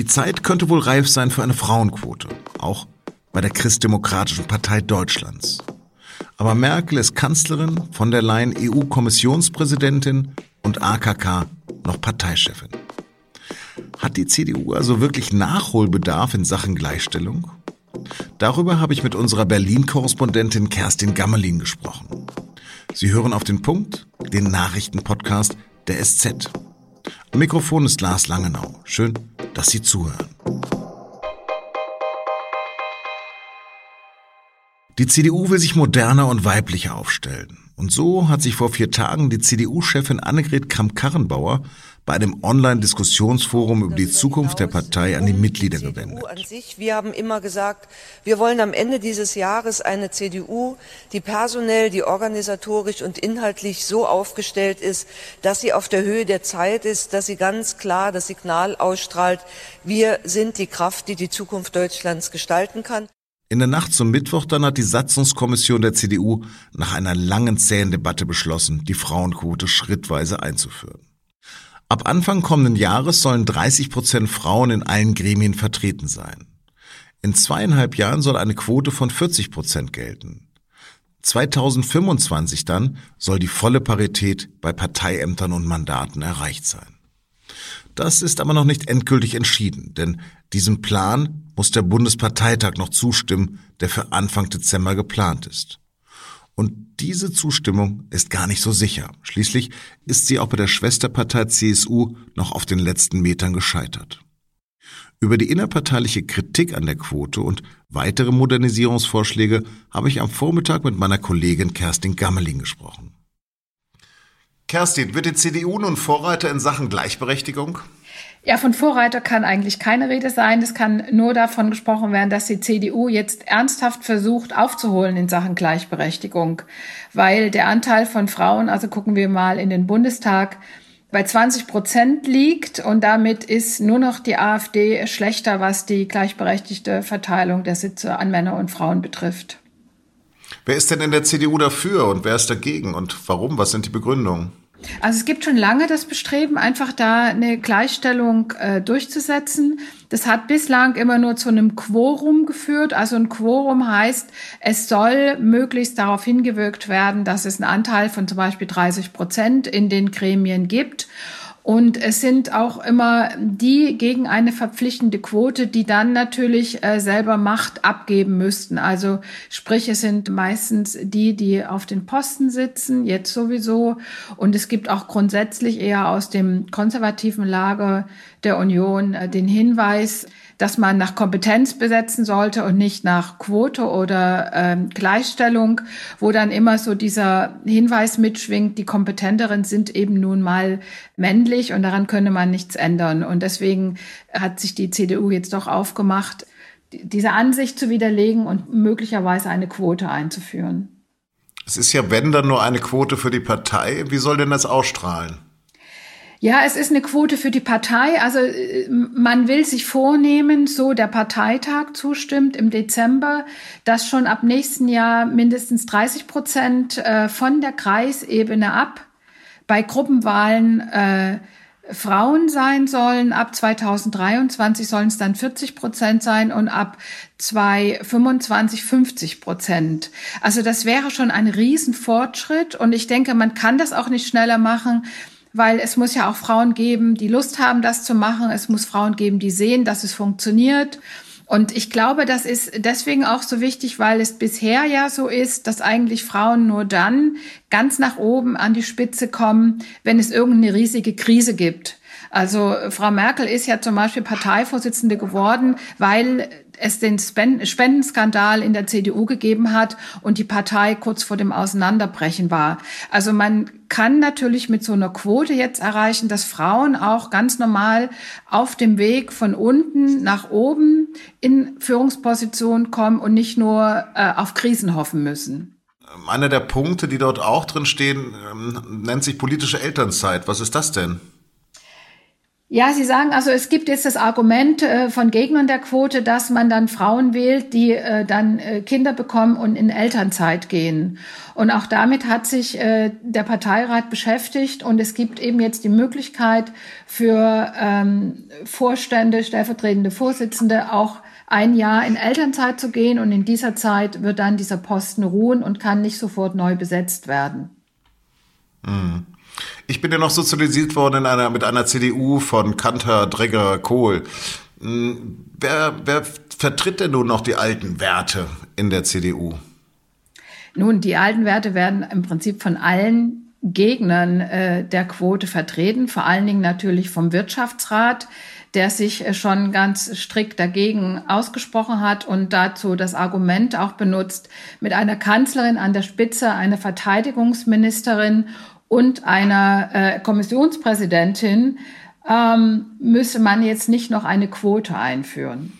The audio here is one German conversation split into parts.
Die Zeit könnte wohl reif sein für eine Frauenquote, auch bei der Christdemokratischen Partei Deutschlands. Aber Merkel ist Kanzlerin, von der Leyen EU-Kommissionspräsidentin und AKK noch Parteichefin. Hat die CDU also wirklich Nachholbedarf in Sachen Gleichstellung? Darüber habe ich mit unserer Berlin-Korrespondentin Kerstin Gammelin gesprochen. Sie hören auf den Punkt, den Nachrichtenpodcast der SZ. Am Mikrofon ist Lars Langenau. Schön, dass Sie zuhören. Die CDU will sich moderner und weiblicher aufstellen. Und so hat sich vor vier Tagen die CDU-Chefin Annegret Kramp-Karrenbauer bei einem Online-Diskussionsforum über die Zukunft der Partei an die Mitglieder gewendet. Wir haben immer gesagt, wir wollen am Ende dieses Jahres eine CDU, die personell, die organisatorisch und inhaltlich so aufgestellt ist, dass sie auf der Höhe der Zeit ist, dass sie ganz klar das Signal ausstrahlt, wir sind die Kraft, die die Zukunft Deutschlands gestalten kann. In der Nacht zum Mittwoch dann hat die Satzungskommission der CDU nach einer langen zähen Debatte beschlossen, die Frauenquote schrittweise einzuführen. Ab Anfang kommenden Jahres sollen 30 Prozent Frauen in allen Gremien vertreten sein. In zweieinhalb Jahren soll eine Quote von 40 Prozent gelten. 2025 dann soll die volle Parität bei Parteiämtern und Mandaten erreicht sein. Das ist aber noch nicht endgültig entschieden, denn diesem Plan muss der Bundesparteitag noch zustimmen, der für Anfang Dezember geplant ist. Und diese Zustimmung ist gar nicht so sicher. Schließlich ist sie auch bei der Schwesterpartei CSU noch auf den letzten Metern gescheitert. Über die innerparteiliche Kritik an der Quote und weitere Modernisierungsvorschläge habe ich am Vormittag mit meiner Kollegin Kerstin Gammeling gesprochen. Kerstin, wird die CDU nun Vorreiter in Sachen Gleichberechtigung? Ja, von Vorreiter kann eigentlich keine Rede sein. Es kann nur davon gesprochen werden, dass die CDU jetzt ernsthaft versucht aufzuholen in Sachen Gleichberechtigung, weil der Anteil von Frauen, also gucken wir mal in den Bundestag, bei 20 Prozent liegt und damit ist nur noch die AfD schlechter, was die gleichberechtigte Verteilung der Sitze an Männer und Frauen betrifft. Wer ist denn in der CDU dafür und wer ist dagegen und warum? Was sind die Begründungen? Also es gibt schon lange das Bestreben, einfach da eine Gleichstellung äh, durchzusetzen. Das hat bislang immer nur zu einem Quorum geführt. Also ein Quorum heißt, es soll möglichst darauf hingewirkt werden, dass es einen Anteil von zum Beispiel 30 Prozent in den Gremien gibt. Und es sind auch immer die gegen eine verpflichtende Quote, die dann natürlich äh, selber Macht abgeben müssten. Also sprich, es sind meistens die, die auf den Posten sitzen, jetzt sowieso. Und es gibt auch grundsätzlich eher aus dem konservativen Lager der Union äh, den Hinweis, dass man nach Kompetenz besetzen sollte und nicht nach Quote oder ähm, Gleichstellung, wo dann immer so dieser Hinweis mitschwingt, die Kompetenteren sind eben nun mal männlich und daran könne man nichts ändern. Und deswegen hat sich die CDU jetzt doch aufgemacht, diese Ansicht zu widerlegen und möglicherweise eine Quote einzuführen. Es ist ja, wenn dann nur eine Quote für die Partei. Wie soll denn das ausstrahlen? Ja, es ist eine Quote für die Partei. Also äh, man will sich vornehmen, so der Parteitag zustimmt im Dezember, dass schon ab nächsten Jahr mindestens 30 Prozent äh, von der Kreisebene ab bei Gruppenwahlen äh, Frauen sein sollen. Ab 2023 sollen es dann 40 Prozent sein und ab 2025 50 Prozent. Also das wäre schon ein Riesenfortschritt und ich denke, man kann das auch nicht schneller machen, weil es muss ja auch Frauen geben, die Lust haben, das zu machen. Es muss Frauen geben, die sehen, dass es funktioniert. Und ich glaube, das ist deswegen auch so wichtig, weil es bisher ja so ist, dass eigentlich Frauen nur dann ganz nach oben an die Spitze kommen, wenn es irgendeine riesige Krise gibt. Also Frau Merkel ist ja zum Beispiel Parteivorsitzende geworden, weil es den Spendenskandal in der CDU gegeben hat und die Partei kurz vor dem Auseinanderbrechen war. Also man kann natürlich mit so einer Quote jetzt erreichen, dass Frauen auch ganz normal auf dem Weg von unten nach oben in Führungspositionen kommen und nicht nur äh, auf Krisen hoffen müssen. Einer der Punkte, die dort auch drin stehen, ähm, nennt sich politische Elternzeit. Was ist das denn? Ja, Sie sagen also, es gibt jetzt das Argument äh, von Gegnern der Quote, dass man dann Frauen wählt, die äh, dann äh, Kinder bekommen und in Elternzeit gehen. Und auch damit hat sich äh, der Parteirat beschäftigt und es gibt eben jetzt die Möglichkeit für ähm, Vorstände, stellvertretende Vorsitzende auch ein Jahr in Elternzeit zu gehen und in dieser Zeit wird dann dieser Posten ruhen und kann nicht sofort neu besetzt werden. Mhm. Ich bin ja noch sozialisiert worden in einer, mit einer CDU von Kanter, Dregger, Kohl. Hm, wer, wer vertritt denn nun noch die alten Werte in der CDU? Nun, die alten Werte werden im Prinzip von allen Gegnern äh, der Quote vertreten, vor allen Dingen natürlich vom Wirtschaftsrat, der sich äh, schon ganz strikt dagegen ausgesprochen hat und dazu das Argument auch benutzt, mit einer Kanzlerin an der Spitze, einer Verteidigungsministerin und einer äh, Kommissionspräsidentin ähm, müsse man jetzt nicht noch eine Quote einführen.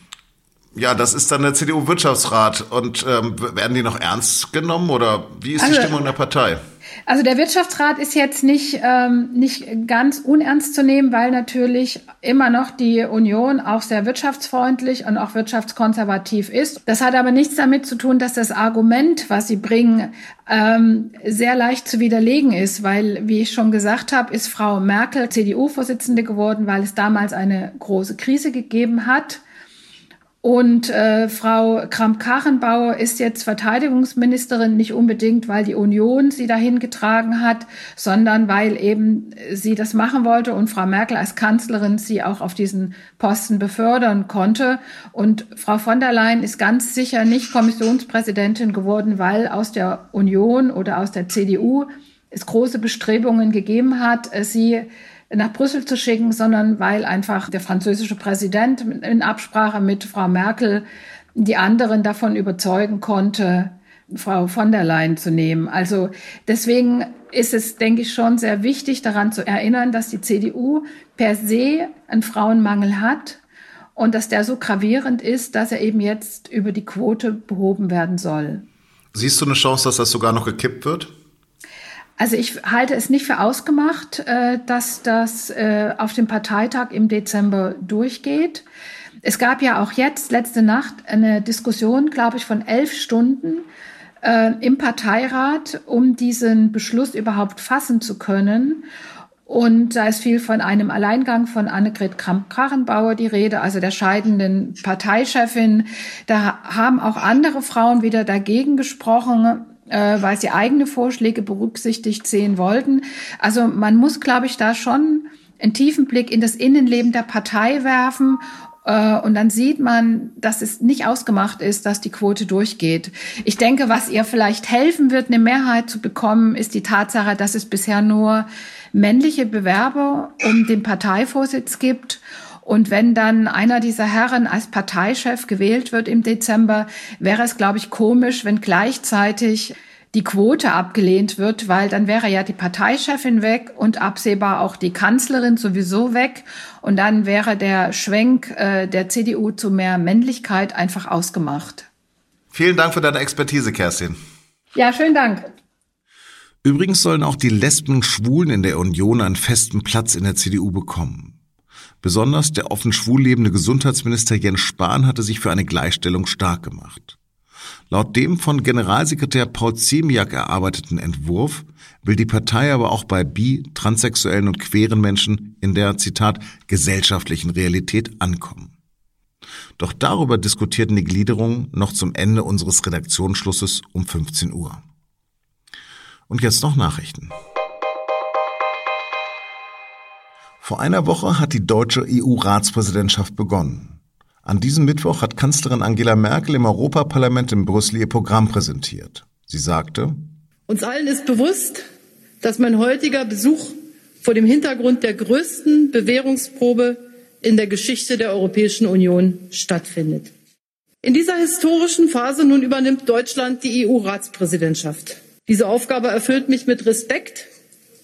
Ja, das ist dann der CDU-Wirtschaftsrat. Und ähm, werden die noch ernst genommen oder wie ist also, die Stimmung in der Partei? Also der Wirtschaftsrat ist jetzt nicht, ähm, nicht ganz unernst zu nehmen, weil natürlich immer noch die Union auch sehr wirtschaftsfreundlich und auch wirtschaftskonservativ ist. Das hat aber nichts damit zu tun, dass das Argument, was sie bringen, ähm, sehr leicht zu widerlegen ist, weil, wie ich schon gesagt habe, ist Frau Merkel CDU-Vorsitzende geworden, weil es damals eine große Krise gegeben hat und äh, Frau Kramp-Karrenbauer ist jetzt Verteidigungsministerin nicht unbedingt, weil die Union sie dahin getragen hat, sondern weil eben sie das machen wollte und Frau Merkel als Kanzlerin sie auch auf diesen Posten befördern konnte. Und Frau von der Leyen ist ganz sicher nicht Kommissionspräsidentin geworden, weil aus der Union oder aus der CDU es große Bestrebungen gegeben hat, sie nach Brüssel zu schicken, sondern weil einfach der französische Präsident in Absprache mit Frau Merkel die anderen davon überzeugen konnte, Frau von der Leyen zu nehmen. Also deswegen ist es, denke ich, schon sehr wichtig, daran zu erinnern, dass die CDU per se einen Frauenmangel hat und dass der so gravierend ist, dass er eben jetzt über die Quote behoben werden soll. Siehst du eine Chance, dass das sogar noch gekippt wird? Also ich halte es nicht für ausgemacht, äh, dass das äh, auf dem Parteitag im Dezember durchgeht. Es gab ja auch jetzt, letzte Nacht, eine Diskussion, glaube ich, von elf Stunden äh, im Parteirat, um diesen Beschluss überhaupt fassen zu können. Und da ist viel von einem Alleingang von Annegret Kramp-Karrenbauer die Rede, also der scheidenden Parteichefin. Da haben auch andere Frauen wieder dagegen gesprochen äh, weil sie eigene Vorschläge berücksichtigt sehen wollten. Also man muss, glaube ich, da schon einen tiefen Blick in das Innenleben der Partei werfen äh, und dann sieht man, dass es nicht ausgemacht ist, dass die Quote durchgeht. Ich denke, was ihr vielleicht helfen wird, eine Mehrheit zu bekommen, ist die Tatsache, dass es bisher nur männliche Bewerber um den Parteivorsitz gibt. Und wenn dann einer dieser Herren als Parteichef gewählt wird im Dezember, wäre es, glaube ich, komisch, wenn gleichzeitig die Quote abgelehnt wird, weil dann wäre ja die Parteichefin weg und absehbar auch die Kanzlerin sowieso weg. Und dann wäre der Schwenk äh, der CDU zu mehr Männlichkeit einfach ausgemacht. Vielen Dank für deine Expertise, Kerstin. Ja, schönen Dank. Übrigens sollen auch die Lesben und Schwulen in der Union einen festen Platz in der CDU bekommen. Besonders der offen schwul lebende Gesundheitsminister Jens Spahn hatte sich für eine Gleichstellung stark gemacht. Laut dem von Generalsekretär Paul Ziemiak erarbeiteten Entwurf will die Partei aber auch bei bi-, transsexuellen und queeren Menschen in der, Zitat, gesellschaftlichen Realität ankommen. Doch darüber diskutierten die Gliederungen noch zum Ende unseres Redaktionsschlusses um 15 Uhr. Und jetzt noch Nachrichten. Vor einer Woche hat die deutsche EU-Ratspräsidentschaft begonnen. An diesem Mittwoch hat Kanzlerin Angela Merkel im Europaparlament in Brüssel ihr Programm präsentiert. Sie sagte, Uns allen ist bewusst, dass mein heutiger Besuch vor dem Hintergrund der größten Bewährungsprobe in der Geschichte der Europäischen Union stattfindet. In dieser historischen Phase nun übernimmt Deutschland die EU-Ratspräsidentschaft. Diese Aufgabe erfüllt mich mit Respekt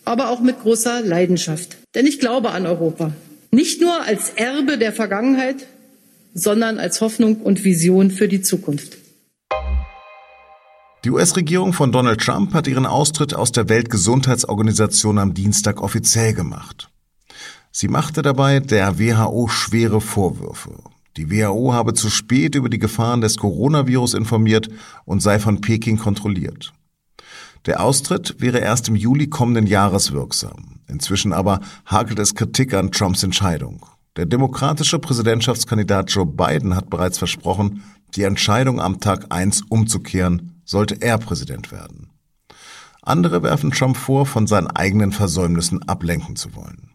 aber auch mit großer Leidenschaft. Denn ich glaube an Europa. Nicht nur als Erbe der Vergangenheit, sondern als Hoffnung und Vision für die Zukunft. Die US-Regierung von Donald Trump hat ihren Austritt aus der Weltgesundheitsorganisation am Dienstag offiziell gemacht. Sie machte dabei der WHO schwere Vorwürfe. Die WHO habe zu spät über die Gefahren des Coronavirus informiert und sei von Peking kontrolliert. Der Austritt wäre erst im Juli kommenden Jahres wirksam. Inzwischen aber hakelt es Kritik an Trumps Entscheidung. Der demokratische Präsidentschaftskandidat Joe Biden hat bereits versprochen, die Entscheidung am Tag 1 umzukehren, sollte er Präsident werden. Andere werfen Trump vor, von seinen eigenen Versäumnissen ablenken zu wollen.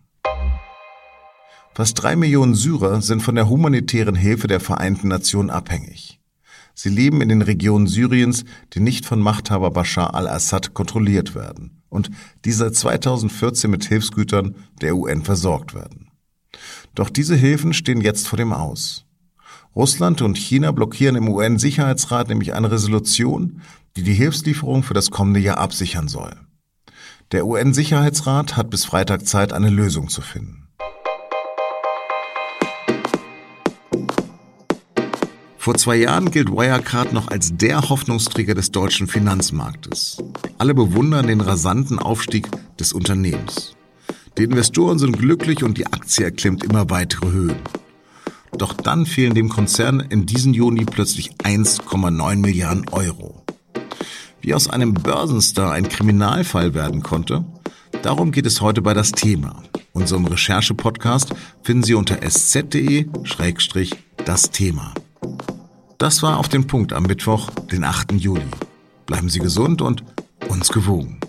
Fast drei Millionen Syrer sind von der humanitären Hilfe der Vereinten Nationen abhängig. Sie leben in den Regionen Syriens, die nicht von Machthaber Bashar al-Assad kontrolliert werden und die seit 2014 mit Hilfsgütern der UN versorgt werden. Doch diese Hilfen stehen jetzt vor dem Aus. Russland und China blockieren im UN-Sicherheitsrat nämlich eine Resolution, die die Hilfslieferung für das kommende Jahr absichern soll. Der UN-Sicherheitsrat hat bis Freitag Zeit, eine Lösung zu finden. Vor zwei Jahren gilt Wirecard noch als der Hoffnungsträger des deutschen Finanzmarktes. Alle bewundern den rasanten Aufstieg des Unternehmens. Die Investoren sind glücklich und die Aktie erklimmt immer weitere Höhen. Doch dann fehlen dem Konzern in diesem Juni plötzlich 1,9 Milliarden Euro. Wie aus einem Börsenstar ein Kriminalfall werden konnte, darum geht es heute bei das Thema. Unserem Recherche-Podcast finden Sie unter sz.de-das Thema. Das war auf den Punkt am Mittwoch, den 8. Juli. Bleiben Sie gesund und uns gewogen.